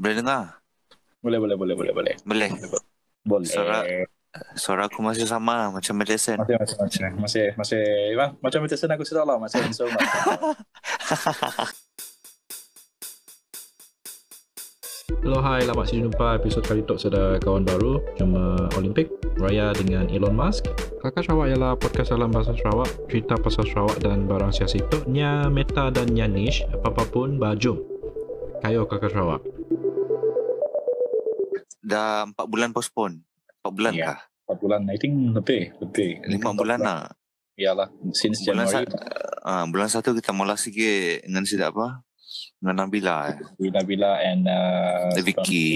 Boleh dengar? Boleh, boleh, boleh, boleh, boleh. Boleh. Boleh. Suara- Suara aku masih sama macam Madison. Masih, masih, masih, masih, masih, ma- macam Peterson aku sudah lah, masih lah. Hello, hai, selamat jumpa episod kali Talk Sada Kawan Baru Cuma Olimpik Raya dengan Elon Musk Kakak Sarawak ialah podcast dalam bahasa Sarawak Cerita pasal Sarawak dan barang siasi itu Nya meta dan nya niche Apa-apa pun bajum Kayo Kakak Sarawak Dah empat bulan postpone. Empat bulan Ya. kah? 4 bulan, I think lebih, lebih. Lima bulan lah. Iyalah, since Bulan, sa- Januari. uh, bulan satu kita mula sikit dengan siapa? apa? Dengan Nabila. eh. Nabila and uh, The Vicky.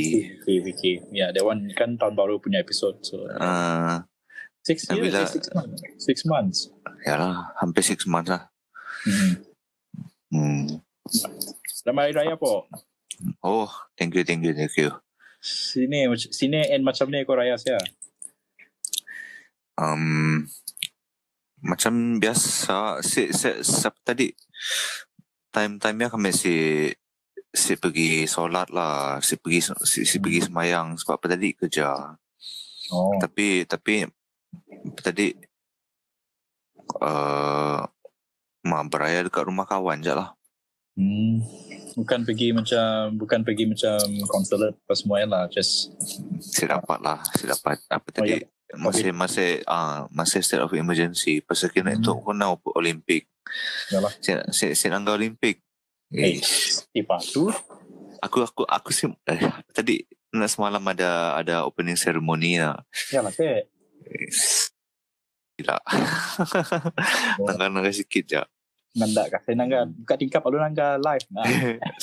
Vicky, Vicky. Yeah, that one kan tahun baru punya episode. So, Uh, six years, Nabila- six months. Six months. yalah, hampir six months lah. Hmm. Hmm. Selamat Hari Raya po. Oh, thank you, thank you, thank you. Sini, mac- sini and macam ni ko raya saya. Um, macam biasa, si, si, si, tadi time-time-nya kami si si pergi solat lah, si pergi si, si pergi semayang sebab apa tadi kerja. Oh. Tapi tapi tadi uh, mak beraya dekat rumah kawan je lah. Hmm. Bukan pergi macam bukan pergi macam konsulat apa semua lah, just Si dapat lah, si dapat apa Oh, tadi masih masih ah masih state of emergency pasal kena Hmm. itu kau nak Olimpik. Yalah. Si si, si nangga Olimpik. Eh. Eh, tipa tu. aku aku aku sih eh, tadi nak semalam ada ada opening ceremony lah. Yalah, saya. Eh, Tidak. Nangga-nangga sikit je. Nanda kah? Saya nangga buka tingkap lalu nangga live. Nah.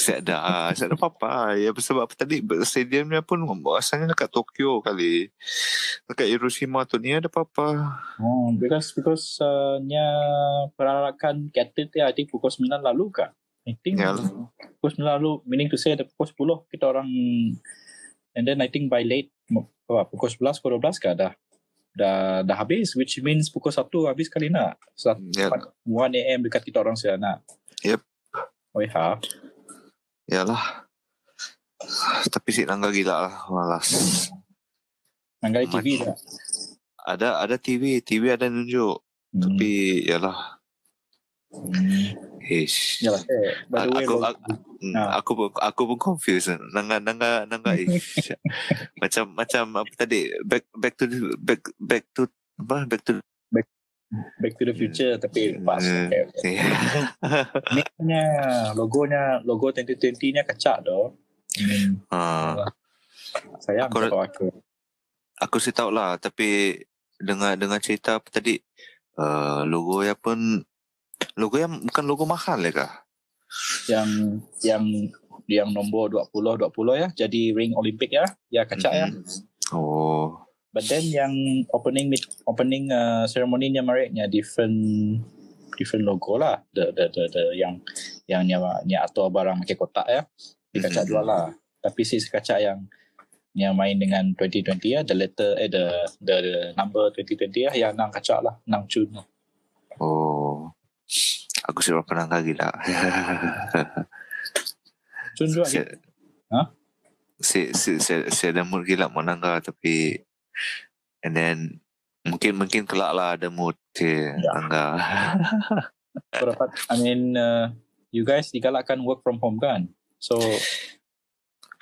saya ada saya ada apa-apa ya sebab apa tadi stadiumnya pun asalnya dekat Tokyo kali dekat Hiroshima tu ni ada apa-apa Oh, because because uh, nya perarakan kata tu I think pukul 9 lalu kah? I think Yalah. pukul 9 lalu meaning to say ada pukul 10 kita orang and then I think by late pukul 11 pukul 12 kah dah dah dah habis which means pukul 1 habis kali nak. So, ya 1 AM dekat kita orang saya nak. Yep. Oh ya. yalah tapi si nangga gila lah malas Nanggai TV dah. ada ada TV TV ada nunjuk Hmm. tapi yalah ish Yalah, eh, by the way, aku aku, hmm, Ah. aku pun aku pun confused nangga nangga nangga ish macam macam apa tadi back back to the- back back to apa back to Back to the Future tapi pas. Hmm. Okay, okay. Ni punya logonya logo 2020-nya kacak doh. Hmm. Ah. Sayang Aku- kalau aku. aku sih tahu lah tapi dengar dengar cerita apa tadi uh, logo ya pun logo yang bukan logo mahal ya kah Yang yang yang nombor 20 20 ya jadi ring Olimpik ya. Ya kacak ya. Mhm. oh But then yang opening opening uh, ceremony-nya mereka different different logo lah. The the the, the yang yang nya nya atau barang pakai kotak ya. Di kacak Mhm. dua lah. Tapi si kacak yang yang main dengan 2020 ya, the letter eh the the, the number 2020 ya, yang nang kacak lah, nang cun. lah. oh aku sih pernah lagi lah si, gitu. Hah? si, si, si, si ada mood gila mau nangga tapi and then mungkin mungkin kelak lah ada mood si Ya. nangga So, I mean, uh, you guys digalakkan work from home kan? So,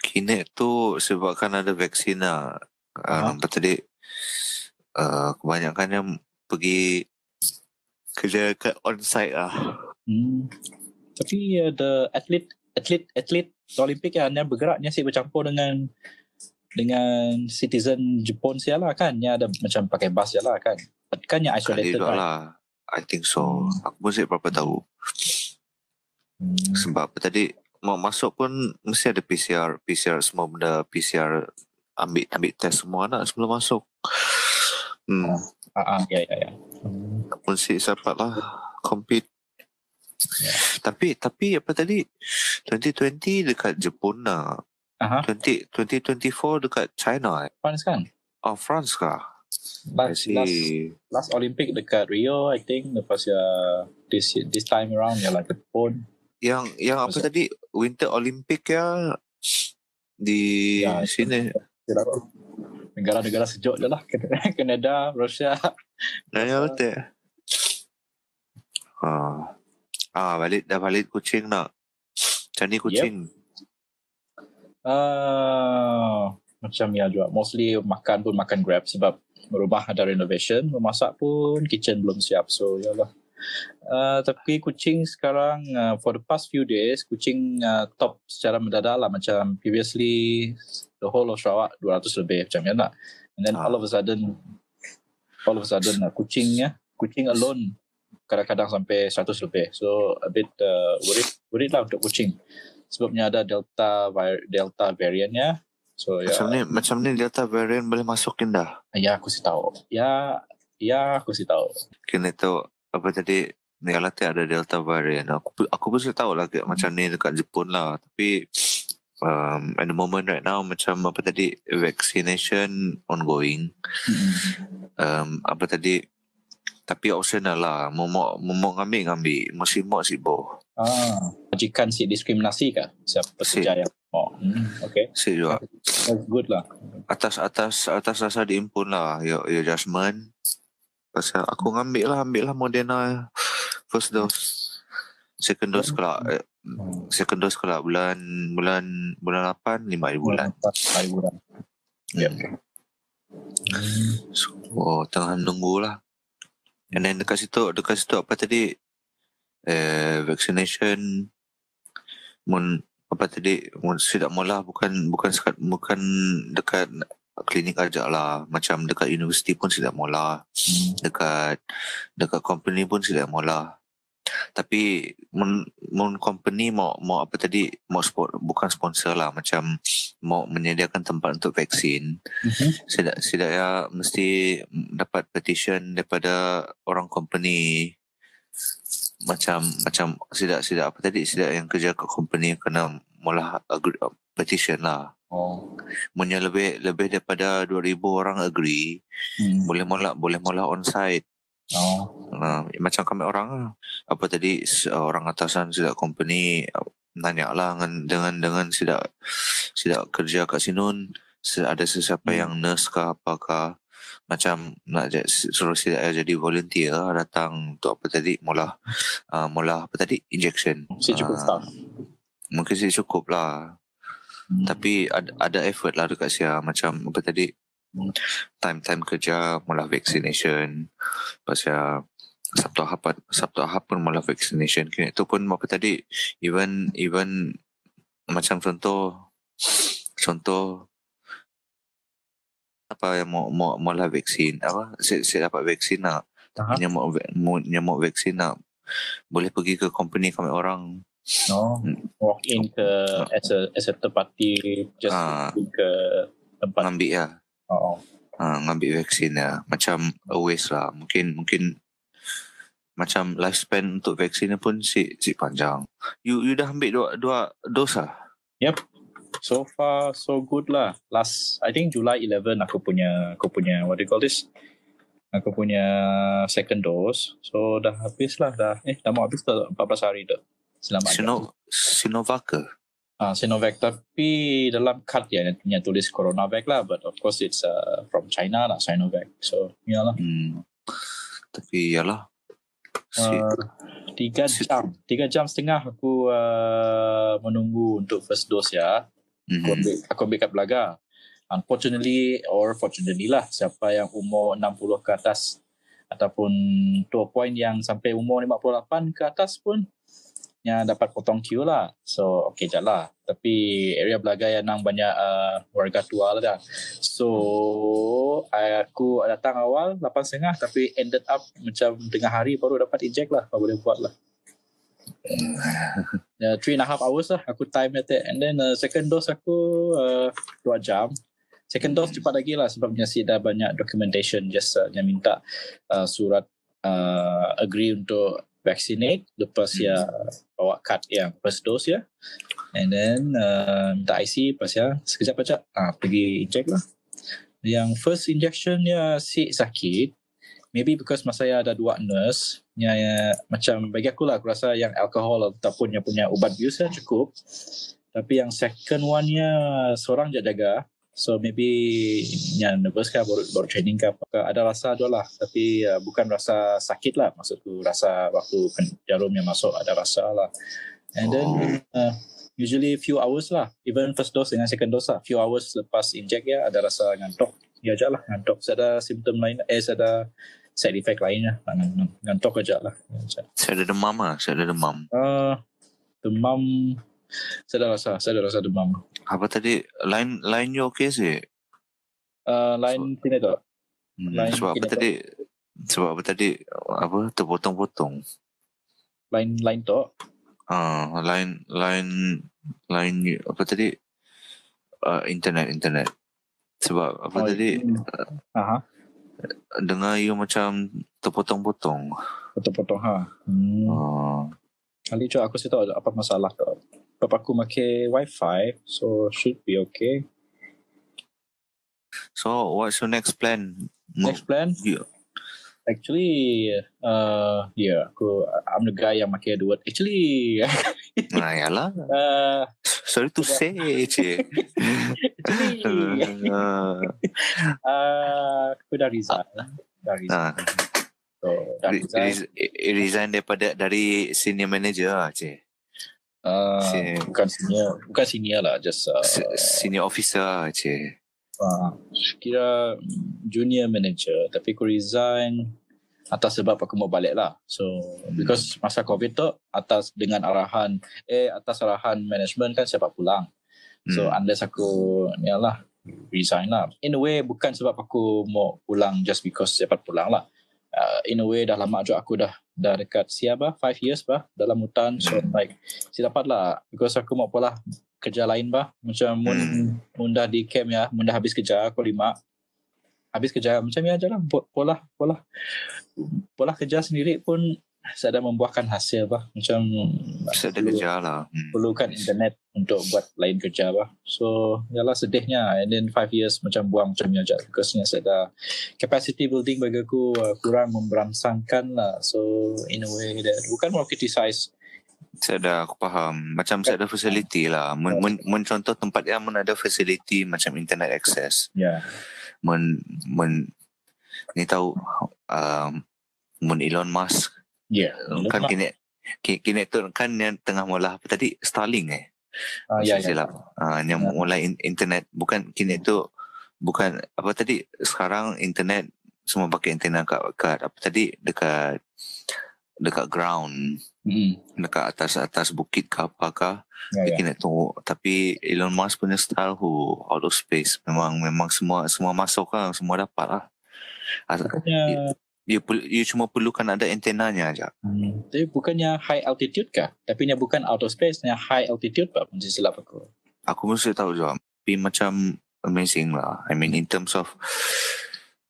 kini tu sebabkan ada vaksin lah uh, Ah. apa tadi uh, kebanyakan yang pergi kerja kat on-site lah. Hmm, tapi uh, the athlete athlete athlete Olimpik yang hanya bergeraknya sih bercampur dengan dengan citizen Jepun sih lah kan. Yang ada macam pakai bas je lah kan. Kan yang isolated kan. lah. I think so. Aku pun berapa tahu. Hmm. sebab tadi mau masuk pun mesti ada PCR PCR semua benda PCR ambil ambil test semua nak sebelum masuk. Hmm. Ah, ah, ya ya ya. Hmm. Mesti dapat lah. Compete. Tapi tapi apa tadi? 2020 dekat Jepun lah. Aha, 20 2024 dekat China eh? France kan? Oh France kah? Last, last, last Olympic dekat Rio I think. Lepas ya this this time around ya lah Jepun. Yang yang apa Maksud- tadi? Winter Olympic ya? Di Ya, sini. Negara-negara sejuk je lah. Kanada, Rusia. Ya betul. Ah. Ah, balik dah balik kucing nak. Macam ni kucing. Uh, macam ya juga. Mostly makan pun makan Grab sebab rumah ada renovation. Memasak pun kitchen belum siap. So, yalah. Uh, tapi kucing sekarang uh, for the past few days kucing uh, top secara mendadak lah macam previously the whole of Sarawak 200 lebih macam ya nak and then Ah. all of a sudden all of a sudden uh, kucingnya kucing alone kadang-kadang sampai 100 lebih so a bit uh, worried worried lah untuk kucing sebabnya ada delta vi- delta variantnya so ya Macam ni, macam ni Delta variant boleh masukin dah. ya aku sih tahu ya ya aku sih tahu Kena tahu apa tadi Negara Latin ada Delta variant. Aku aku pun sudah tahu lah kayak macam ni dekat Jepun lah. Tapi um, at the moment right now macam apa tadi vaccination ongoing. Um, apa tadi tapi optional lah. Mau mau mau ngambil ngambil. Mesti mau si boh. Ah, majikan si diskriminasi kah? Siapa Si. pekerja yang oh, hmm, okay. Si juga. That's good lah. Atas atas atas rasa diimpun lah. Your, your judgement. Pasal aku ngambil lah ambil lah Moderna first dose. Second dose kalau eh, Hmm. second dose kalau bulan bulan bulan 8 5 hari bulan. Hari bulan. Yep. So, oh, tengah nunggu lah. And then dekat situ, dekat situ apa tadi? Eh, vaccination. Mun, apa tadi? Mun tidak mula bukan bukan sekat, bukan dekat klinik aja lah. Macam dekat universiti pun tidak mula. Hmm. Dekat dekat company pun tidak mula. Tapi mun, mun company mau mau apa tadi mau sport, bukan sponsor lah macam mau menyediakan tempat untuk vaksin Mhm. tidak tidak ya mesti dapat petition daripada orang company macam macam tidak tidak apa tadi tidak yang kerja kat company kena mula agree, petition lah Oh. Punya lebih lebih daripada 2000 orang agree Hmm. boleh mula boleh mula on site Oh. uh, macam kami orang lah. apa tadi s- orang atasan tidak company uh, nanya lah dengan dengan dengan tidak tidak kerja kat sinun ada sesiapa Hmm. yang nurse kah apakah macam nak suruh tidak jadi volunteer lah, datang untuk apa tadi mula uh, mula apa tadi injection Si cukup Ah, staff. mungkin sih cukup lah Hmm. tapi ada ada effort lah dekat sia macam apa tadi Hmm. time time kerja mula vaccination pasal Sabtu Ahad Sabtu Ahad pun mula vaccination kini tu pun apa tadi even even macam contoh contoh apa yang mau mau mula vaksin apa saya, saya dapat vaksin nak tapi nyamuk mau nyamuk vaksin nak boleh pergi ke company kami orang No. Hmm. Walk in ke as a as a third party just Ah. pergi ke tempat. ngambil ya Oh. uh, ngambil vaksin ya macam a waste lah mungkin mungkin macam lifespan untuk vaksin pun si si panjang you you dah ambil dua dua dos lah So far so good lah. Last I think July 11 aku punya aku punya what do you call this? Aku punya second dose. So dah habis lah dah. Eh dah mau habis dah 14 hari dah. Selamat. Sino, Sinovac ke Ah, Sinovac tapi dalam kad ya yang tulis Coronavac lah but of course it's uh, from China lah Sinovac. So ya lah. hmm. tapi yalah si, Uh, tiga Si- jam tiga jam setengah aku uh, menunggu untuk first dose ya aku mhm. ambil, aku ambil kat Belaga unfortunately or fortunately lah siapa yang umur 60 ke atas ataupun to a point yang sampai umur 58 ke atas pun yang dapat potong queue lah. So okay je lah. Tapi area Belaga yang nang banyak uh, warga tua lah dah. So aku datang awal 8.30 tapi ended up macam tengah hari baru dapat inject lah apa boleh buat lah. Uh, three and a half hours lah aku time at it. and then uh, second dose aku uh, dua jam. Second dose cepat lagi lah sebab masih dah banyak documentation just uh, minta uh, surat uh, agree untuk vaccinate lepas ya bawa kad yang first dose ya. And then uh, minta IC lepas ya sekejap aja ah, pergi inject lah. Yang first injection ya si sakit. Maybe because masa saya ada dua nurse yang ya, macam bagi aku lah aku rasa yang alkohol ataupun yang punya ubat bius ya cukup. Tapi yang second one-nya seorang je jaga. So maybe yang nervous kan baru, baru training ke apa. ke. Ada rasa tu lah. Tapi uh, bukan rasa sakit lah. Maksudku rasa waktu jarum yang masuk ada rasa lah. And then uh, usually few hours lah. Even first dose dengan second dose lah. Few hours lepas inject ya ada rasa ngantuk. Ya aja lah ngantuk. Saya ada simptom lain. Eh saya ada side effect lainnya. Ngan- Ngantuk aja lah. Saya ada demam lah. Saya ada demam. Uh, demam. Saya ada rasa. Saya ada rasa demam. Apa tadi? Line line you okay sih? Uh, lain sini tu. Hmm, Line sebab apa tadi? Sebab apa tadi? Apa terpotong-potong? Lain lain tu. Ah, line line line you- apa tadi? Uh, internet internet. Sebab apa Oh, tadi? hmm. Aha. Dengar you macam terpotong-potong. Potong-potong ha. Hmm. Ah, Kali tu aku ada apa masalah tu. Sebab aku pakai wifi, so should be okay. so what's your next plan? Next plan, you, actually, uh, yeah, aku I'm the guy yang pakai dua. Actually, nah, yalah. uh, Sorry to say, actually, Ah, uh, aku dah resign. Dah resign. ah, So, dah resign. re- resign daripada dari senior manager lah, cik. Uh, Si- bukan senior, bukan senior lah, just uh, Se- Senior officer lah, cik. uh, kira junior manager. Tapi aku resign atas sebab aku mau balik lah. So, because masa COVID tu, atas dengan arahan, eh atas arahan management kan siapa pulang. So, Hmm. unless aku, ni lah, resign lah. In a way, bukan sebab aku mau pulang just because siapa pulang lah. Uh, in a way, dah lama juga aku dah dah dekat siapa, five years bah, dalam hutan. So, Hmm. like, si dapat lah. Because aku mau pula kerja lain bah. Macam mun, Hmm. mun dah di camp ya, mun dah habis kerja, aku lima. Habis kerja, macam ya. Po- Pola, pola. Pola kerja sendiri pun saya dah membuahkan hasil bah. Macam ada perlu- kerja lah. Hmm. perlukan internet untuk buat lain kerja bah. So, yalah sedihnya. And then five years macam buang macam ni aja. Because ni saya dah capacity building bagi aku uh, kurang memberangsangkan lah. So, in a way that bukan mau criticize. Saya dah aku faham. Macam saya ada facility lah. Men, men, men contoh tempat yang men ada facility macam internet access. Ya. Yeah. Men, men ni tahu um, men Elon Musk Ya. kan kini ki- kini tu kan yang tengah mula apa tadi Starlink eh. Ah, ya, ya. Ah, yang Ya. mulai in- internet bukan kini tu bukan apa tadi sekarang internet semua pakai antena kat, kat apa tadi dekat dekat ground Mm. dekat atas atas bukit ke apakah Ya, yeah, ya. tunggu tapi Elon Musk punya style who out of space memang memang semua semua masuk lah semua dapat lah As- you, perlu- you cuma perlukan ada antenanya aja hmm, tapi bukannya high altitude kah? Tapi ni bukan out of space, ni high altitude pak pun silap aku. aku mesti tahu juga tapi macam amazing lah I mean in terms of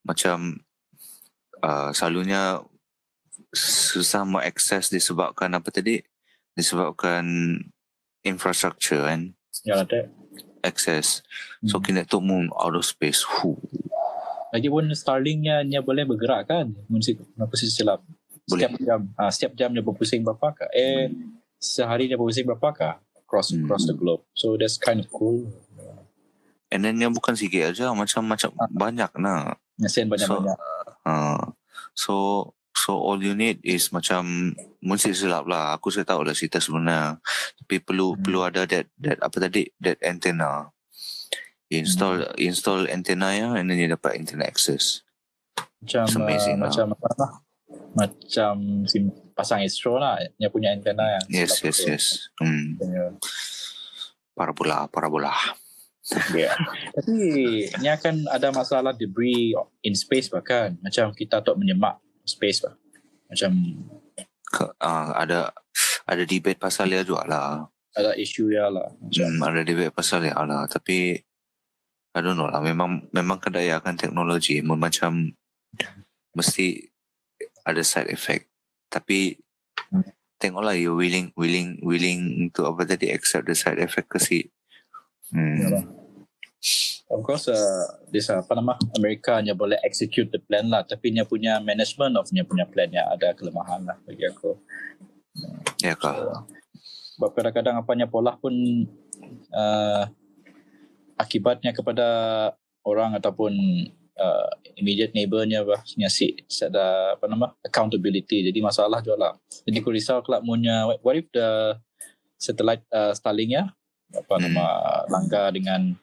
macam uh, selalunya susah mau akses disebabkan apa tadi disebabkan infrastructure kan Ya ada. access so Hmm. kena tu moon out of space Huh. Lagipun Starlinknya nya boleh bergerak kan? Si kenapa sih silap? Boleh. Setiap jam, ah, setiap jam dia berpusing berapa kah? Eh, sehari dia berpusing berapa kah? Across Hmm. across the globe. So that's kind of cool. And then yang bukan sikit aja macam-macam Ah. banyak nah. Ngasih banyak-banyak. Uh, so so all you need is macam mesti silap lah. Aku saya tahu lah cerita sebenar. Tapi perlu Hmm. perlu ada that that apa tadi that antenna. Install Hmm. install antenna ya and then you dapat internet access. macam it's amazing uh, lah. macam apa lah? Macam sim, pasang Astro lah. Dia punya antena yang Yes yes yes. Hmm. Ya. Parabola parabola. Yeah. Tapi ni akan ada masalah debris in space bahkan. Macam kita tak menyemak space bah. Macam Ke, uh, ada ada debate pasal dia juga lah. ada isu ya lah. Macam, Hmm, ada debate pasal dia lah. Tapi I don't know lah. Memang memang kedayakan teknologi. Macam mesti ada side effect. Tapi tengoklah you willing willing willing untuk apa tadi accept the side effect ke si. Hmm. Yalah. Of course, uh, this uh, apa nama Amerika hanya boleh execute the plan lah. Tapi dia punya management of dia punya plan yang ada kelemahan lah bagi aku. Ya kah? Sebab kadang-kadang apanya pola pun uh, akibatnya kepada orang ataupun uh, immediate neighbornya bah si ada apa nama accountability jadi masalah juga lah jadi aku risau kelak punya what if the satellite uh, Starlink ya apa Hmm. nama langgar dengan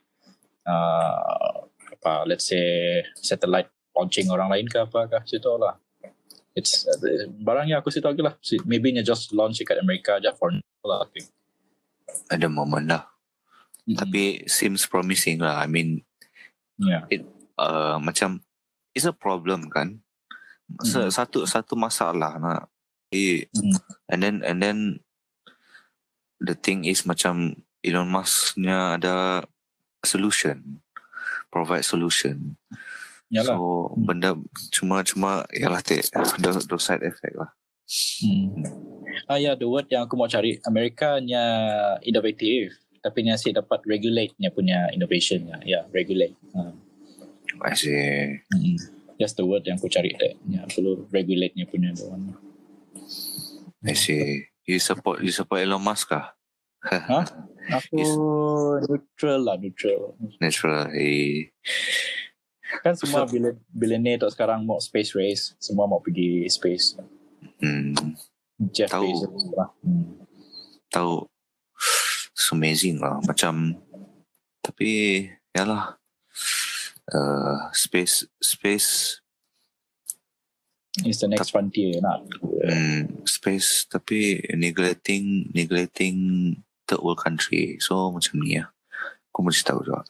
uh, apa let's say satellite launching orang lain ke apa ke situ lah it's uh, barangnya aku situ lagi lah maybe nya just launch dekat Amerika je for now lah. Ada momen lah. Tapi seems promising lah. I mean, yeah. uh, macam it's a problem kan. Mhm. Satu satu masalah nak. Eh, Mhm. and then and then the thing is macam Elon Musk-nya ada solution, provide solution. Yalah. So Hmm. benda cuma cuma ialah tak the side effect lah. Hmm. Ah ya, the word yang aku mau cari Amerika nya innovative tapi nya si dapat regulate nya punya innovation nya. Ya, regulate. Ha. I see. Hmm. Just the word yang aku cari dek. Ya, perlu regulate nya punya doang. I see. You support you support Elon Musk kah? Aku Yes. neutral lah, neutral. Natural. Eh. Kan semua billion, billionaire tu sekarang mau space race, semua mau pergi space. Hmm. Jeff Tahu. Bezos lah. Hmm. tahu it's amazing lah. Macam tapi yalah uh, space space. It's the next frontier nak. hmm, space tapi neglecting neglecting the whole country. So macam ni lah aku mesti tahu juga.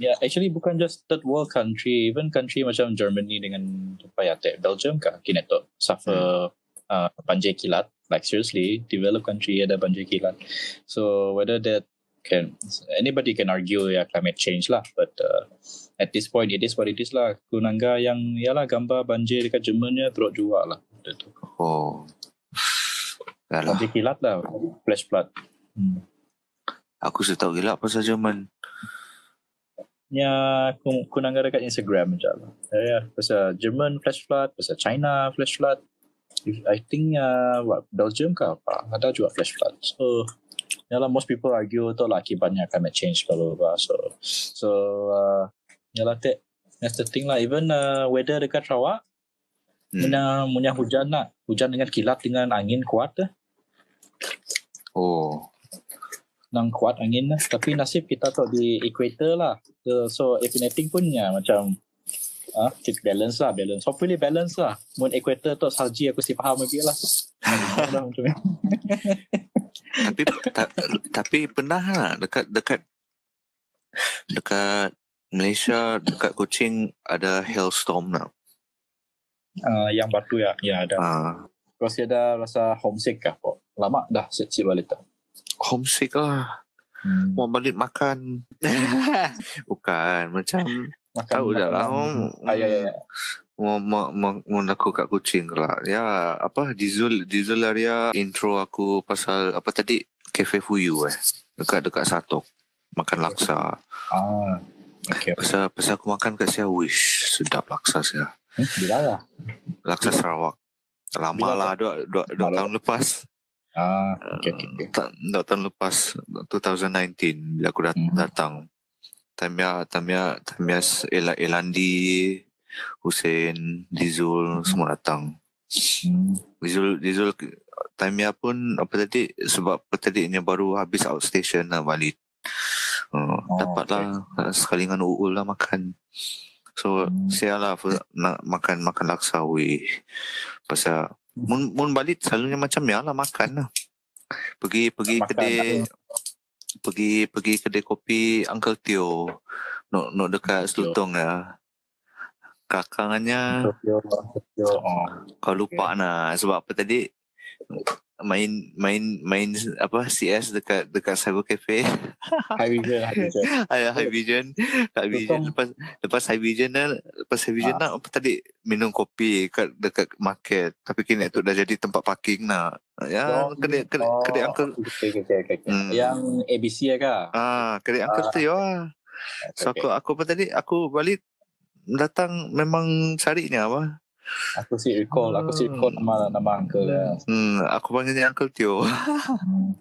Yeah, actually bukan just third world country, even country macam Germany dengan apa ya, Belgium kah, kini tu suffer uh, banjir kilat. Like seriously, developed country ada banjir kilat. So whether that can anybody can argue ya climate change lah, but uh, at this point it is what it is lah. Kunangga yang yalah gambar banjir dekat Jermannya teruk juga lah. Benda tu. oh yalah Banjir kilat lah, flash flood. Hmm. aku sudah tahu gila pasal Jerman Ya, aku kunangga dekat Instagram je lah. Ya, ya. Pasal German flash flood, pasal China flash flood. If- I think uh, what, Belgium ke apa, ada juga flash flood. So, ya lah, most people argue tu lah akibatnya climate change kalau apa. So, so uh, ya lah, tak. That's the thing lah. Even uh, weather dekat Sarawak, hmm. punya, punya hujan lah. Hujan dengan kilat dengan angin kuat lah. oh Nang kuat angin lah. Tapi nasib kita tu di equator lah. So, so if anything pun ya macam ah kita balance lah, balance. Hopefully balance lah. Mun equator tu salji aku si faham lagi lah. Tapi ta, tapi pernah lah dekat dekat dekat Malaysia dekat Kuching ada hailstorm lah. Ah, yang batu ya, ya ada. Ah, Kau si ada rasa homesick kah? kok? Lama dah sit balik tu. homesick lah. Hmm. Mau balik makan. Bukan macam Makan, tahu dah lah. makan- Ah, ya, ya, ya. Mau mau mau mau aku kat Kuching lah. Ya apa di Zul di Zularia intro aku pasal apa tadi Cafe Fuyu eh dekat dekat Satok makan laksa. Ah, okay. Pasal pasal aku makan kat saya wish sedap laksa saya. Hmm, bila lah. Laksa Sarawak. Lama Bila lah dua dua, dua tahun lepas. Ah, okay, okay, okay. Ta- Dua tahun lepas 2019 bila aku dat- Mhm. datang. Tamia Tamia Tamia Ela Elandi Hussein Dizul semua datang. Hmm. Dizul Dizul Tamia pun apa tadi sebab apa tadinya baru habis outstation lah balik. Uh, Oh, dapatlah sekali dengan Uul lah makan. So Hmm. saya lah nak makan makan laksa weh. Pasal mun mun balik selalunya macam ya lah makan lah. Pergi pergi Makan, kedai pergi pergi kedai kopi Uncle Tio. Nok nok dekat. Selutong ya. Kakangannya. Oh. kau lupa nah sebab apa tadi main main main apa CS dekat dekat Cyber Cafe. High vision, high vision. Ada High Vision, High Vision lepas lepas High Vision dah lepas High Vision nak apa tadi minum kopi kat dekat market tapi kini tu dah jadi tempat parking nak. Ya Oh, kedai kedai oh, kedai uncle Okay, okay, okay, okay. Hmm. Yang ABC ya kah? ah kedai uncle Ah. tu ya. So Okay, aku aku apa tadi aku balik datang memang carinya apa? Aku sih recall, aku sih recall nama nama uncle ya. Hmm, aku panggilnya Uncle Tio. Hmm.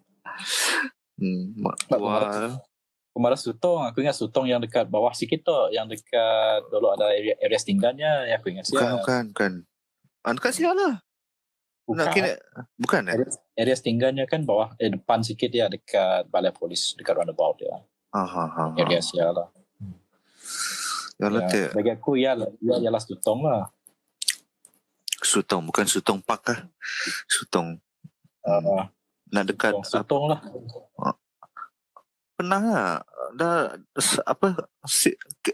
Hmm. Mak Wah. Kumaras Sutong. Aku ingat Sutong yang dekat bawah sikit tu. Yang dekat dulu ada area, area tinggalnya. Yang aku ingat Bukan, siapa. bukan, bukan. Ah, dekat siapa lah? Bukan. Nak kira, bukan eh? Area, area tinggalnya kan bawah. Eh, depan sikit dia dekat balai polis. Dekat roundabout dia. Ha, ha, ha, ha. Area siapa lah. Ya lah, Ya, bagi aku ya, ya ialah Sutong lah. Sutong, bukan Sutong Park lah. Sutong. Uh, Nak dekat, Sutong, Sutong lah. pernah lah. Dah, apa, si, ke,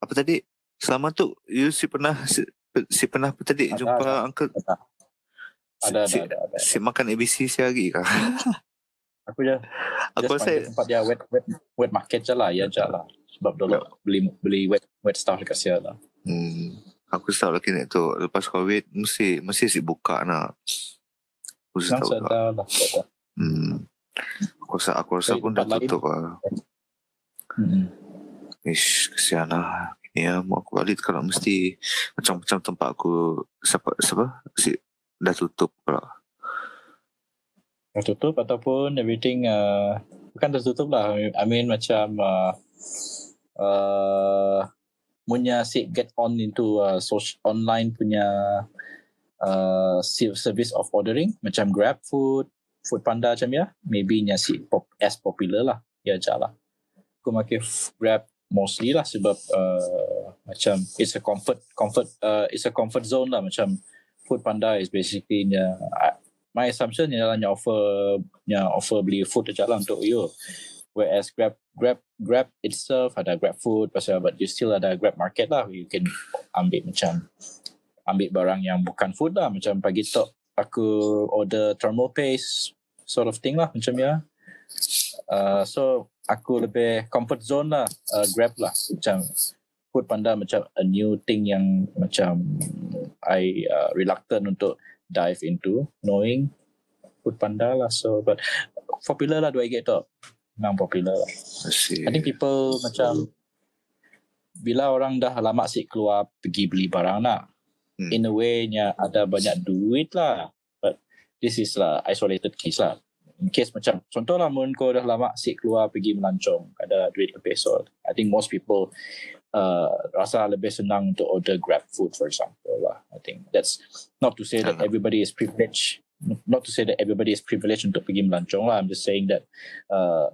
apa tadi? Selama tu, you si pernah, si, si pernah apa tadi? Ada, Jumpa ada. uncle. Ada. Si, Ada, si, ada, ada. ada. si makan ABC sehari kah? Aku je Aku rasa, tempat dia wet wet wet market je lah ya je lah sebab dulu beli beli wet wet stuff dekat situ lah hmm, aku tahu lagi ni tu. Lepas COVID, mesti, mesti si buka nak. Aku rasa tak. lah sedar. Hmm. Aku rasa, aku rasa pun dah tutup lah. Hmm. Ish, kesian lah. Ya, mau aku balik kalau mesti macam-macam tempat aku siapa siapa si dah tutup. Dah tutup ataupun everything uh, bukan dah tutup lah I mean macam uh, uh, punya si get on into uh, social, online punya uh, service of ordering macam Grab Food, Food Panda macam ya, maybe nya si pop, as popular lah. Ya je lah. Aku makan f- Grab mostly lah sebab uh, macam it's a comfort comfort uh, it's a comfort zone lah macam Food Panda is basically nya my assumption ialah nya offer nya offer beli food je lah untuk you whereas Grab Grab Grab itself ada Grab Food pasal but you still ada Grab Market lah. You can ambil macam ambil barang yang bukan food lah. Macam pagi tu aku order thermal paste sort of thing lah macam ya. Uh, so aku lebih comfort zone lah uh, Grab lah. Macam Food Panda macam a new thing yang macam I uh, reluctant untuk dive into knowing Food Panda lah. So but popular lah 2 tu memang popular lah. Si I think people macam bila orang dah lama sih keluar pergi beli barang nak Hmm. in a way nya ada banyak duit lah. But this is lah isolated case lah. In case macam contoh lah mun kau dah lama sih keluar pergi melancong ada duit lebih so I think most people uh, rasa lebih senang untuk order grab food for example lah. I think that's not to say that Yalah. everybody is privileged not to say that everybody is privileged untuk pergi melancong lah. I'm just saying that uh,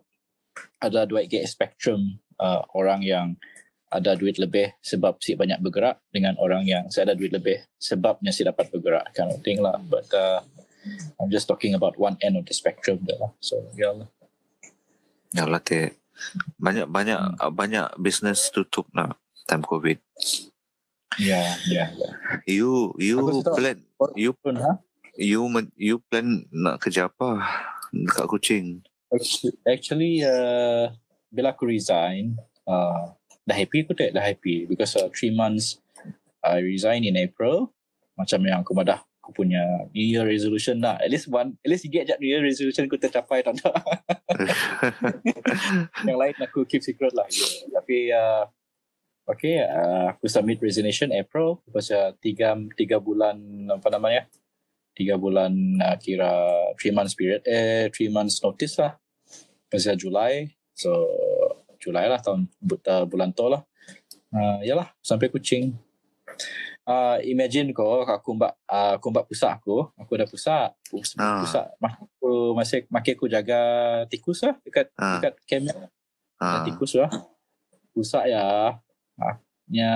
ada duit gate spectrum uh, orang yang ada duit lebih sebab si banyak bergerak dengan orang yang saya ada duit lebih sebabnya si dapat bergerak kind of thing lah but uh, I'm just talking about one end of the spectrum there lah so yeah lah ya lah te. Banyak banyak Hmm. banyak business tutup nak time COVID. yeah yeah yeah You you plan you pun ha you you plan nak kerja apa dekat Kuching? Actually, actually uh, bila aku resign uh, dah happy aku tak dah happy. Because uh, three months I resign in April macam yang aku madah aku punya New Year resolution lah at least one at least sikit je New Year resolution aku tercapai tak tak yang lain aku keep secret lah. Yeah. tapi uh, okay uh, aku submit resignation April. Pasal tiga tiga bulan apa namanya tiga bulan uh, kira three months period eh three months notice lah. Pasal Julai so Julai lah tahun buta bulan tu lah. Uh, yalah sampai kucing. Uh, imagine kau aku mbak uh, aku mbak pusat aku aku ada pusat pusat, Ah. pusat. Mak- aku masih makin aku jaga tikus lah dekat Ah. dekat camp Ah, tikus lah. Pusat ya. Nya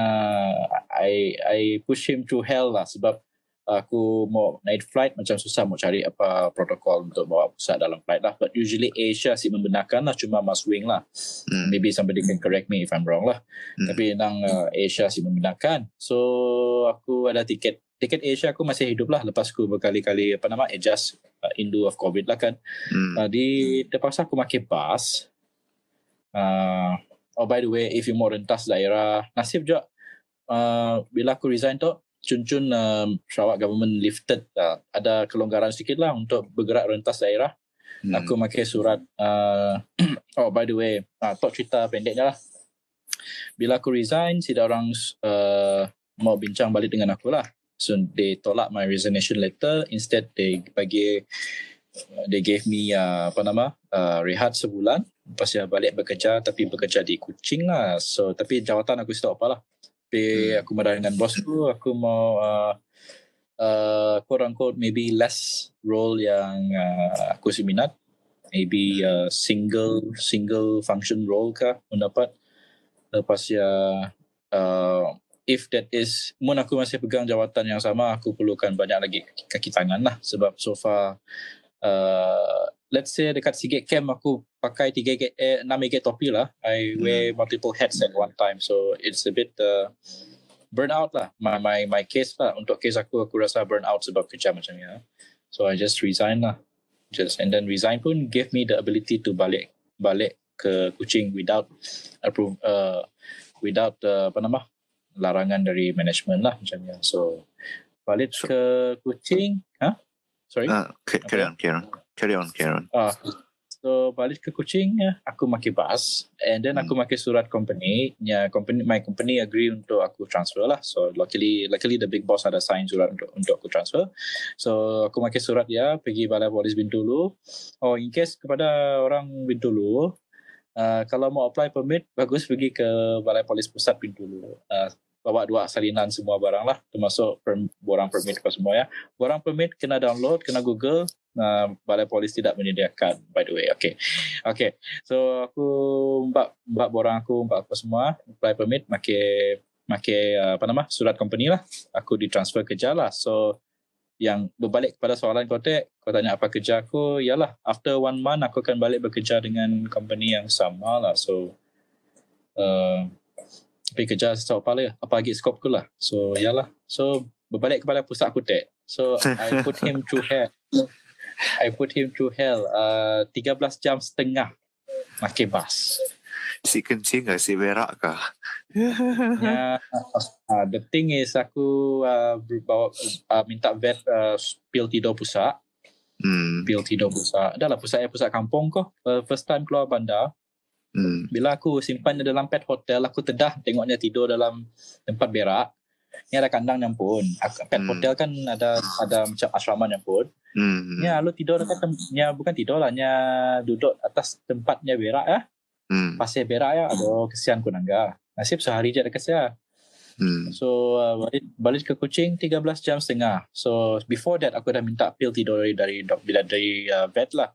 I I push him to hell lah sebab aku mau night flight macam susah mau cari apa protokol untuk bawa pusat dalam flight lah but usually Asia sih membenarkan lah cuma mas wing lah hmm, maybe somebody can correct me if I'm wrong lah Hmm. tapi nang uh, Asia sih membenarkan so aku ada tiket tiket Asia aku masih hidup lah lepas aku berkali-kali apa nama adjust uh, in lieu of COVID lah kan hmm. Uh, di terpaksa aku pakai bus. Uh, oh by the way, if you mau rentas daerah, nasib je uh, bila aku resign tu, cun-cun um, Sarawak government lifted uh, ada kelonggaran sedikit lah untuk bergerak rentas daerah. Hmm. Aku pakai surat uh, oh by the way, uh, tok cerita pendeknya lah. Bila aku resign, si orang uh, mau bincang balik dengan aku lah. So they tolak my resignation letter. Instead they bagi they gave me uh, apa nama uh, rehat sebulan lepas ya balik bekerja tapi bekerja di Kuching lah so tapi jawatan aku stop apa lah tapi Hmm. aku marah dengan bos tu aku mau uh, uh, quote unquote maybe less role yang uh, aku si minat. Maybe uh, single single function role kah mendapat lepas ya uh, if that is mun aku masih pegang jawatan yang sama aku perlukan banyak lagi kaki tangan lah. Sebab so far uh, let's say dekat Sigit Camp aku pakai 3 gate, eh, 6 gate topi lah. I wear multiple hats at one time. So it's a bit uh, burn out lah. My, my my case lah. Untuk case aku aku rasa burn out sebab kerja macam ni lah. so I just resign lah. Just and then resign pun gave me the ability to balik balik ke Kuching without approve uh, without uh, apa nama larangan dari management lah macam ni so balik So- ke Kuching ha sorry? Ah, ca- carry on, carry on. Carry on, carry on. Ah, so balik ke Kuching ya, aku pakai bus and then aku pakai surat company. Ya, company my company agree untuk aku transfer lah. So luckily luckily the big boss ada sign surat untuk untuk aku transfer. So aku pakai surat dia pergi balai polis Bintulu. Oh in case kepada orang Bintulu Uh, kalau mau apply permit bagus pergi ke balai polis pusat Bintulu. Uh, bawa dua salinan semua barang lah. Termasuk per, borang permit apa semua ya. Borang permit kena download, kena Google, uh, balai polis tidak menyediakan by the way. Okay. Okay. So aku mbak mbak borang aku mbak apa semua apply permit make make uh, apa nama surat company lah. Aku ditransfer kerja lah. So yang berbalik kepada soalan kau tek kau tanya apa kerja aku yalah after one month aku akan balik bekerja dengan company yang sama lah. So uh, tapi kerja setahu apa lah apa lagi skop aku lah so yalah so berbalik kepada pusat aku tek so I put him through hell I put him through hell uh, 13 jam setengah pakai bus Si kencing ke? Si berak ke? Ya, uh, the thing is aku uh, bawa uh, minta vet uh, pil tidur pusat, Hmm. pil tidur pusat. Dah lah pusat pusat kampung kau. Uh, first time keluar bandar, Hmm. bila aku simpan dia dalam pet hotel, aku tedah tengoknya tidur dalam tempat berak. Ni ada kandang nyampun. Aku- Pet Hmm. hotel kan ada ada macam asrama nyampun. Hmm. Ya, lu tidur dekat tem- ya bukan tidur lah, nya duduk atas tempatnya berak ya. Hmm. Pasir berak ya. Aduh, kesian ku nangga. Nasib sehari je dekat saya. Hmm. So uh, balik, balik ke Kuching 13 jam setengah. So before that aku dah minta pil tidur dari dari dok dari, dari uh, vet lah.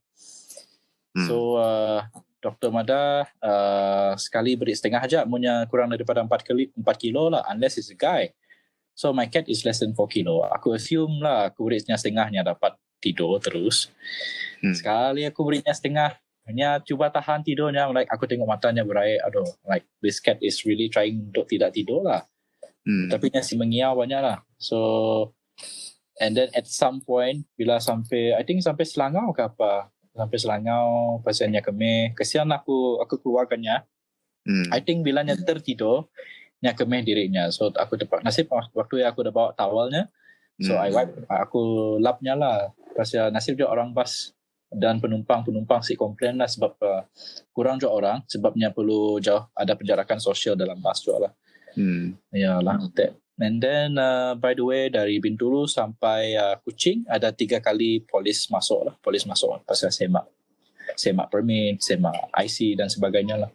Hmm. So uh, Dr. Mada uh, sekali beri setengah aja punya kurang daripada 4 kali 4 kilo lah unless it's a guy. So my cat is less than 4 kilo. Aku assume lah aku berinya setengahnya dapat tidur terus. Hmm. Sekali aku berinya setengah hanya cuba tahan tidurnya like aku tengok matanya berair aduh like this cat is really trying untuk tidak tidur lah Hmm. tapi dia si mengiau banyak lah. So and then at some point bila sampai I think sampai Selangau ke apa sampai Selangau pasiennya kemeh. Kesian aku aku keluarkannya. Hmm. I think bilanya tertidur. Nya kemeh dirinya so aku dapat nasib waktu yang aku dah bawa towelnya so Hmm. I wipe. Aku lapnya lah. Pasal nasib dia orang bas dan penumpang-penumpang si komplain lah sebab uh, kurang je orang. Sebabnya perlu jauh ada penjarakan sosial dalam bas juga lah. Hmm. Ya lah. And then uh, by the way dari Bintulu sampai uh, Kuching ada tiga kali polis masuk lah. Polis masuk pasal semak. Semak permit, semak IC dan sebagainya lah.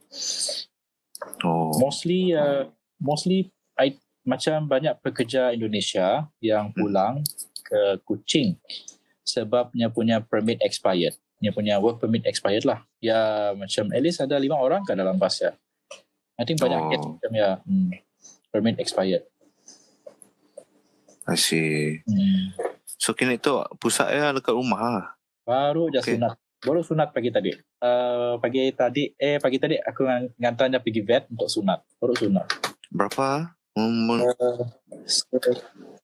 Oh. Mostly uh, mostly I, macam banyak pekerja Indonesia yang pulang ke Kuching sebabnya punya permit expired. Dia punya work permit expired lah. Ya macam at least ada lima orang kan dalam bas ya. I think banyak Oh. case macam ya. Hmm, permit expired. I see. Hmm. So kini tu pusat ya dekat rumah lah. Baru je Okay. sunat. Baru sunat pagi tadi. Uh, pagi tadi, eh pagi tadi aku ngan- ngantarnya pergi vet untuk sunat. Baru sunat. Berapa? Hmm. Uh,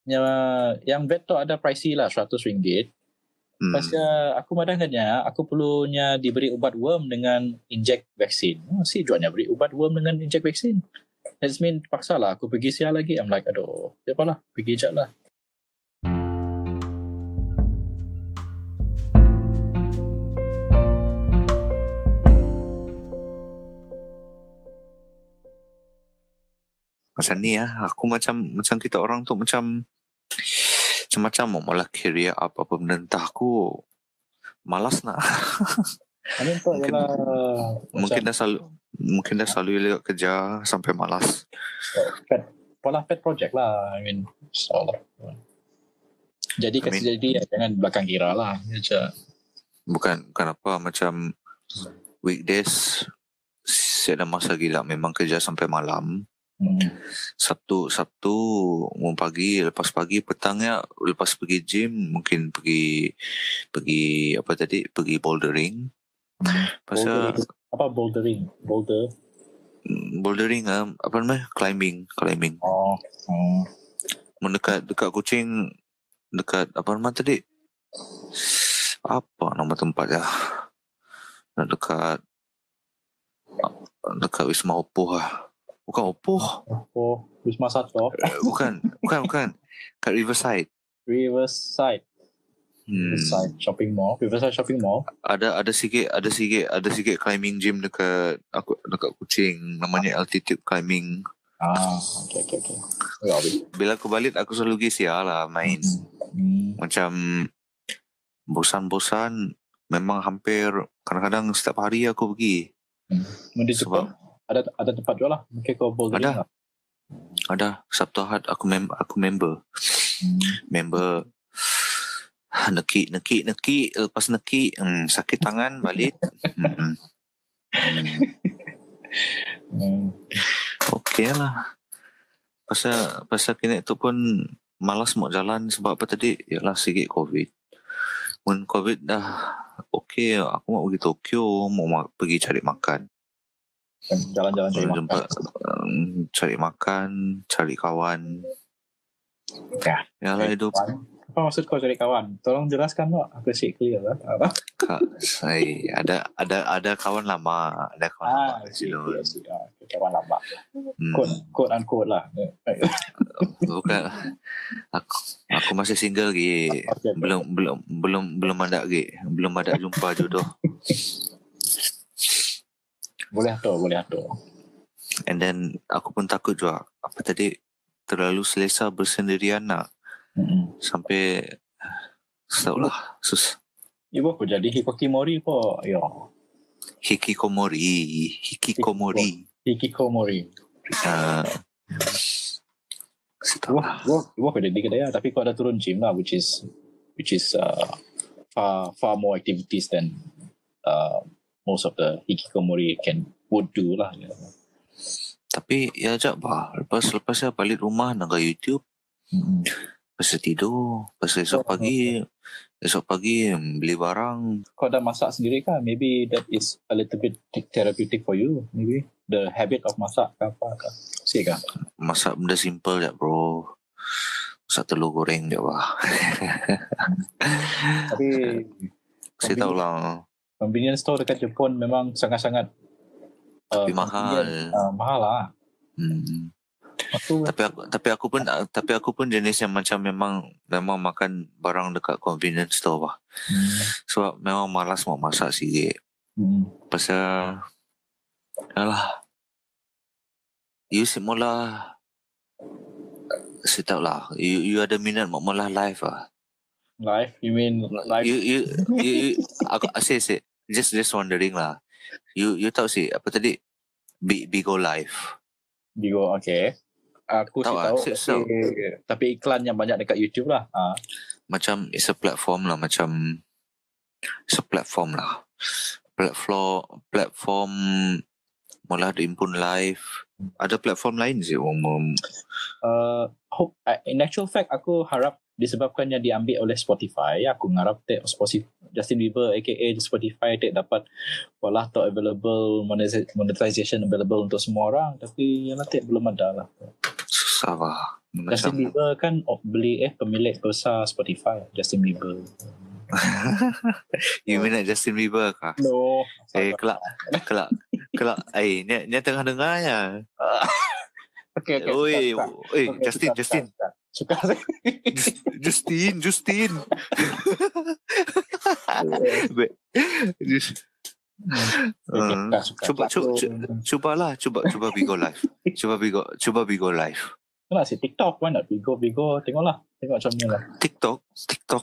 yang, yang vet tu ada pricey lah, 100 ringgit. Hmm. Pasal aku madangannya, aku perlunya diberi ubat worm dengan inject vaksin. Oh, si jualnya beri ubat worm dengan inject vaksin. Mean paksa lah aku pergi sial lagi. I'm like, aduh, siapa lah, pergi je lah. Macam ni ya. Aku macam macam kita orang tu macam macam-macam mau mula career up apa benda entah aku malas nak. I mean, tu Mungkin- ialah mungkin macam dah selalu mungkin dah selalu lewat kerja sampai malas. pet, pola pet project lah. I mean, so, jadi I kasi mean- jadi ya, jangan belakang kira lah. Macam, Bukan bukan apa macam weekdays saya ada masa gila memang kerja sampai malam. hmm, Sabtu Sabtu mau pagi lepas pagi petangnya lepas pergi gym mungkin pergi pergi apa tadi pergi bouldering. Pasal bouldering. Apa bouldering? Boulder? bouldering um, apa namanya climbing climbing Oh, oh. mendekat dekat kucing dekat apa nama tadi apa nama tempat ya dekat dekat Wisma Oppo lah bukan Oppo Oh, Wisma Satwa. Eh, bukan bukan bukan kat Riverside Riverside. Hmm. Riverside Shopping Mall. Riverside Shopping Mall. ada ada sikit ada sikit ada sikit climbing gym dekat aku dekat kucing namanya altitude climbing Ah, okay, okay, okay. Bila aku balik aku selalu pergi sial lah main Hmm. macam bosan-bosan memang hampir kadang-kadang setiap hari aku pergi Di Sebab- Jepun ada ada tempat jual lah. Mungkin kau bouldering Ada. lah. ada Sabtu Ahad aku mem aku member Hmm. member neki neki neki lepas neki hmm, sakit tangan balik hmm. Hmm. Hmm. Okey lah pasal pasal kini tu pun malas mau jalan sebab apa tadi ialah sikit covid Mun covid dah okey aku mau pergi Tokyo mau ma- pergi cari makan Jalan-jalan cari makan. jumpa um, cari makan cari kawan Ya. Yalah hidup Kawan. Apa maksud kau cari kawan? Tolong jelaskan tak. Aku sih clear lah. Apa? kak saya ada ada ada kawan lama ada kawan lama Ah, okay, okay. Ah, okay, kawan lama. Hmm, Quote, quote unquote lah. bukan aku aku masih single lagi Okay, okay. belum belum belum belum ada lagi belum ada jumpa jodoh Boleh tu, boleh tu. and then aku pun takut juga apa tadi terlalu selesa bersendirian nak. Sampai tahu lah sus Ibu aku jadi Hikokimori po. Yo. hikikomori hikikomori Hikikomori. uh, Ibu, ibu, ibu aku jadi kedai lah. Tapi kau ada turun gym lah. Which is which is uh, far far more activities than uh, most of the Hikikomori can would do lah. tapi ya ajak bah lepas lepas saya balik rumah nak YouTube Mm-mm. Tu tidur tu esok pagi Esok pagi hmm, Beli barang. Kau dah masak sendiri kan maybe that is a little bit therapeutic for you. Maybe the habit of masak ke apa ke Sikit kan Masak benda simple je bro. Masak telur goreng je bah tapi Saya tahu lah. convenience store dekat Jepun memang sangat-sangat uh, Tapi mahal. convenient. uh, mahal lah. Hmm. Aku Tapi aku tapi aku pun tapi aku pun jenis yang macam memang memang makan barang dekat convenience store bah. hmm, Sebab memang malas mau masak sikit. hmm, Pasal Alah You si mula Saya lah You, you ada minat mau mula live lah life you mean life You you you, you aku say say just just wondering lah. You you tahu sih apa tadi? Big Bigo Live. Bigo okay aku Tahu ah, tahu so- so- tapi, tapi iklan yang banyak dekat YouTube lah ah Macam it's a platform lah macam it's a platform lah. Platform platform malah ada impun live. Ada platform lain sih umum. uh, hope uh, in actual fact aku harap disebabkannya diambil oleh Spotify aku ngarap tak Spotify Justin Bieber aka Spotify tak dapat walah tu available monetiz- monetization available untuk semua orang tapi yang tak belum ada lah Susah lah. Justin Macam Bieber kan oh, beli eh pemilik besar Spotify Justin Bieber you minat Justin Bieber kah? no Eh kelak kelak kelak eh ni ni tengah dengar ya. okay, okay, Oi, oi suka. Justin Okay, Justin suka, suka, suka. Justin Justin. Just- suka. Cuba- cuba- Aku- Cubalah, cuba cuba Bigo live. Cuba Bigo, cuba Bigo live. Nak si TikTok, why not Bigo, Bigo, tengoklah. Tengok macam ni lah. TikTok, TikTok.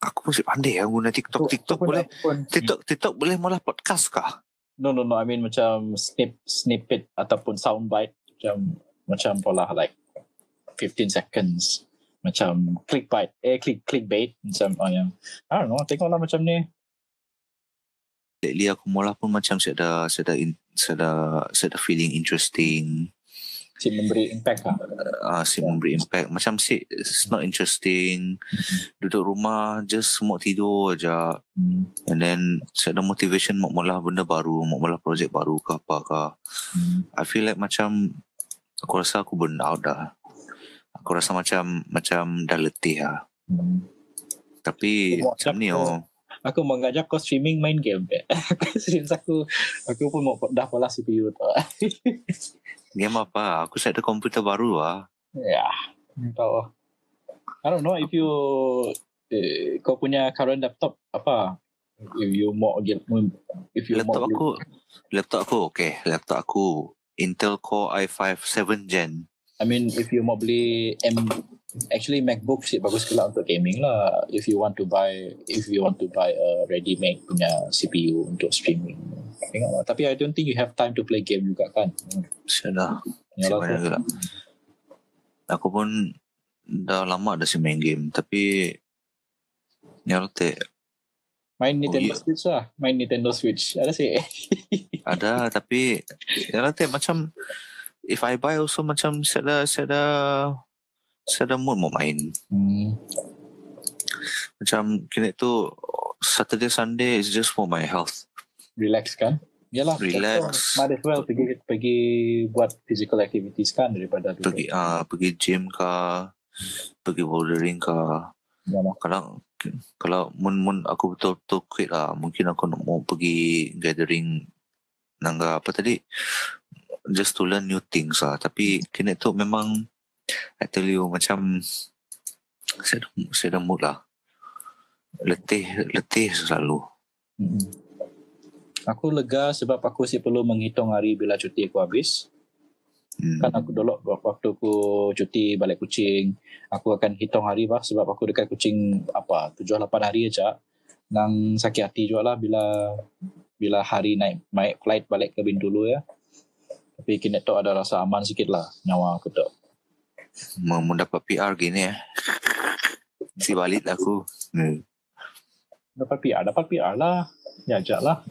Aku pun pandai lah guna TikTok. TikTok boleh, TikTok, TikTok boleh malah podcast kah? No, no, no. I mean macam snip, snippet ataupun soundbite. Macam, macam pola like 15 seconds. Macam clickbait. Eh, click, clickbait. Macam, oh yang, I don't know. Tengoklah macam ni. Lately aku mula pun macam saya ada, saya in, saya ada, saya ada feeling interesting. Si memberi impact lah. uh, si memberi impact macam si it's not interesting duduk rumah just semua tidur aja Hmm. and then saya ada motivation mau mula benda baru mau mula projek baru ke apa ke Hmm. I feel like macam aku rasa aku burn out dah aku rasa macam macam dah letih lah Hmm. tapi macam ni oh Aku mau ngajak kau streaming main game. Serius aku, aku pun mau dah pola CPU tu. game apa aku set ada komputer baru lah ya, tahu. I don't know if you eh, kau punya current laptop apa? If you mau game, if you laptop aku laptop aku okay laptop aku Intel Core i5 7 gen I mean if you mau beli M actually MacBook sih bagus pula untuk gaming lah. If you want to buy if you want to buy a ready made punya CPU untuk streaming. Tengok lah. Tapi I don't think you have time to play game juga kan. saya dah Yalah, banyak juga. Aku pun dah lama dah si main game tapi rete Main Nintendo Oh. Switch lah. Main Nintendo Switch. Ada sih. ada tapi rete macam if I buy also macam saya ada saya ada saya ada mood mau main Hmm. macam kini tu Saturday Sunday is just for my health Relax kan? Yalah. Relax. Might as well pergi pergi buat physical activities kan daripada pergi ah pergi gym ke pergi bouldering ke Yalah. kalau kalau mun mun aku betul-betul quit lah mungkin aku nak mau pergi gathering nangga apa tadi just to learn new things lah tapi kini tu memang I tell you macam saya dah, saya dah mood lah letih letih selalu Mm-mm. Aku lega sebab aku sih perlu menghitung hari bila cuti aku habis. hmm. Kan aku dulu waktu aku cuti balik kucing, aku akan hitung hari bah sebab aku dekat kucing apa 7 8 hari aja. Nang sakit hati juga lah bila bila hari naik naik flight balik ke Bintulu ya. Tapi kini tu ada rasa aman sikit lah nyawa aku tu. mau mendapat PR gini ya si balik aku hmm. Dapat PR, dapat PR lah. Ya ajak lah.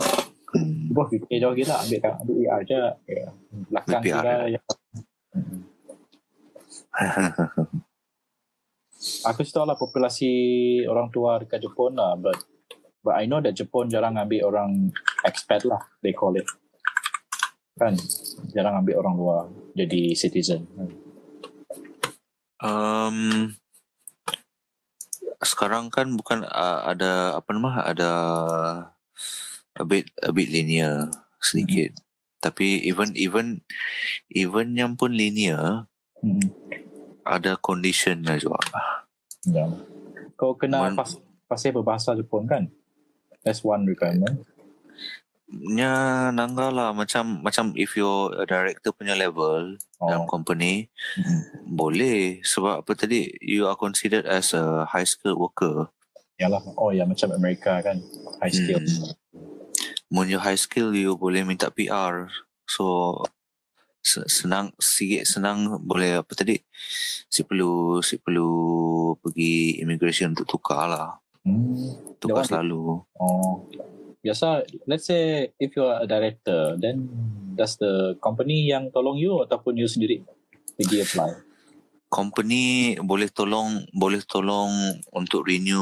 Hmm. Buat fikir jauh kita ambil kan ambil PR je. Ya. Belakang PR. kita ya. Aku tahu lah populasi orang tua dekat Jepun lah, but but I know that Jepun jarang ambil orang expat lah, they call it. Kan, jarang ambil orang luar jadi citizen. Um, sekarang kan bukan uh, ada apa nama ada a bit a bit linear sedikit. Tapi even even even yang pun linear Hmm. ada conditionnya juga. Ya. Kau kena Man- pas, pasti berbahasa Jepun kan? That's one requirement. Nya nangga lah macam macam if you a director punya level dalam Oh. company Hmm. boleh sebab apa tadi you are considered as a high skilled worker. Yalah. Oh ya macam Amerika kan, high skill. Hmm. When you high skill you boleh minta PR. So se- senang sikit senang boleh apa tadi si perlu si perlu pergi immigration untuk tukar lah. Hmm. Tukar selalu. Oh. Biasa, let's say if you are a director, then does the company yang tolong you ataupun you sendiri pergi apply? Company boleh tolong boleh tolong untuk renew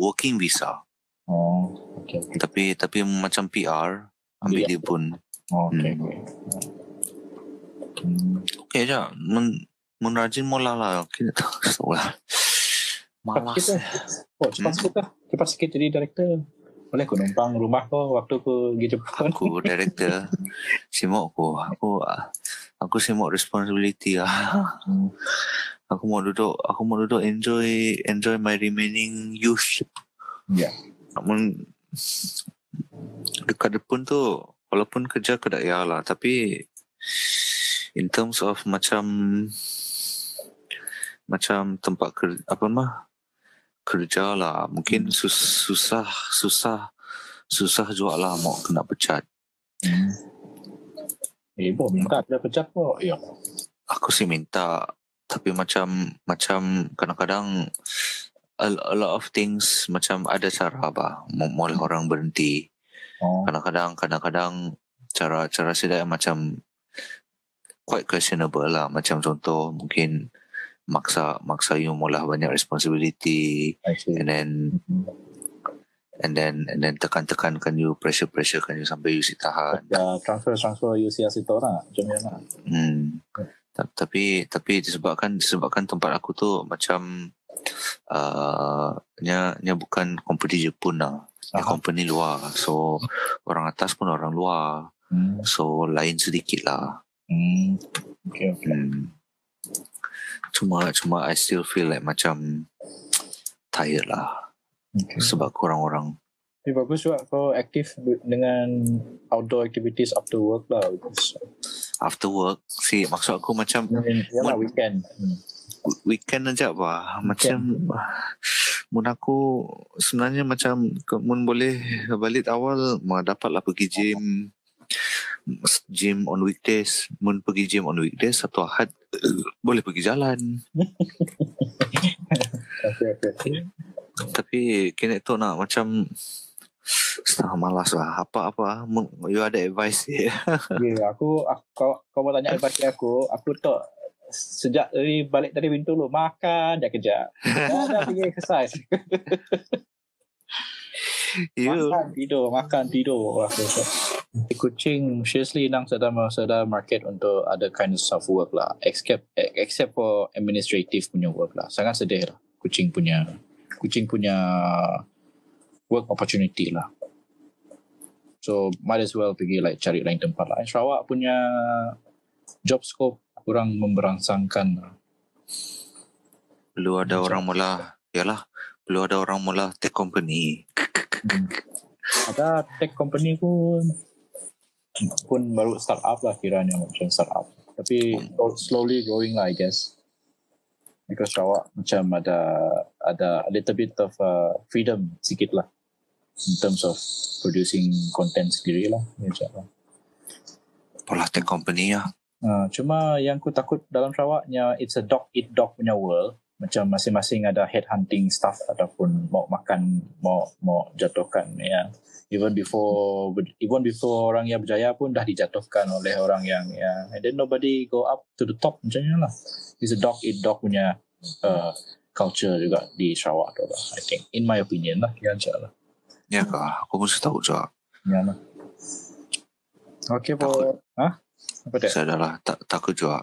working visa. Oh, okay. okay. Tapi tapi macam PR ambil Ambil dia pun. Oh, okay, Hmm. okay. Hmm. Okay je. Men, mun rajin mula lah. Kita tahu lah. Malas. sikit lah. Oh, cepat Hmm. sikit lah. Cepat sikit jadi director. Boleh aku numpang rumah kau waktu aku pergi Jepun. Aku director. Simok aku. Aku aku simok responsibility lah. Aku mau duduk, aku mau duduk enjoy enjoy my remaining youth. Ya. Namun dekat depan tu walaupun kerja ke daerah lah tapi in terms of macam macam tempat kerja apa mah kerja lah mungkin Hmm. sus, susah susah susah juga lah mau kena pecat Hmm. Eh, bo, minta dia pecat po. Ya. aku sih minta tapi macam macam kadang-kadang a, a lot of things macam ada cara bah mau boleh orang berhenti Oh. kadang-kadang kadang-kadang cara cara saya macam quite questionable lah macam contoh mungkin maksa maksa you mula banyak responsibility see. and then and then and then tekan-tekankan you pressure pressurekan you sampai you si tahan Ya, transfer transfer UCS itu lah. Macam mana? hmm. Ta- tapi tapi disebabkan disebabkan tempat aku tu macam uh, nya nya bukan company Jepun lah nya Aha. company luar so orang atas pun orang luar Hmm. so lain sedikit lah Hmm. Okay, okay. Hmm. Cuma cuma I still feel like macam tired lah okay. sebab kurang orang. Tapi bagus juga kau aktif dengan outdoor activities after work lah. After work, si maksud aku macam ya lah weekend. Hmm. weekend aja bah. Macam mun aku sebenarnya macam mun boleh balik awal mau dapatlah pergi gym gym on weekdays mun pergi gym on weekdays satu ahad eh, boleh pergi jalan Okay, okay. tapi kini tu nak macam setengah malas lah apa-apa you ada advice ya Yeah, aku, aku kau, kau mau tanya advice aku, aku tu sejak dari balik dari pintu lu makan dah kerja. Dah, dah pergi exercise. You Makan tidur, makan tidur. Di Kuching seriously nang sedang sedang market untuk ada kind of work lah. Except except for administrative punya work lah. Sangat sedih lah. Kuching punya Kuching punya work opportunity lah. So might as well pergi like cari lain tempat lah. Sarawak punya job scope kurang memberangsangkan lah. perlu ada orang mula yalah perlu ada orang mula take company. Ada tech company pun pun baru start up lah kiranya macam start up. Tapi slowly growing lah I guess. Because Sarawak macam ada ada a little bit of uh, freedom sikit lah in terms of producing content sendiri lah. Macam lah. pola take company ya Uh, cuma yang aku takut dalam Sarawaknya it's a dog eat dog punya world. Macam masing-masing ada head hunting staff ataupun mau makan mau mau jatuhkan ya. Even before even before orang yang berjaya pun dah dijatuhkan oleh orang yang ya and then nobody go up to the top macam ni lah. It's a dog eat dog punya uh, culture juga di Sarawak tu lah. I think in my opinion lah kira macam lah. ya kah aku pun tahu juga Ya lah. Okay, po. Ha? Apa dia? saya adalah tak takut juga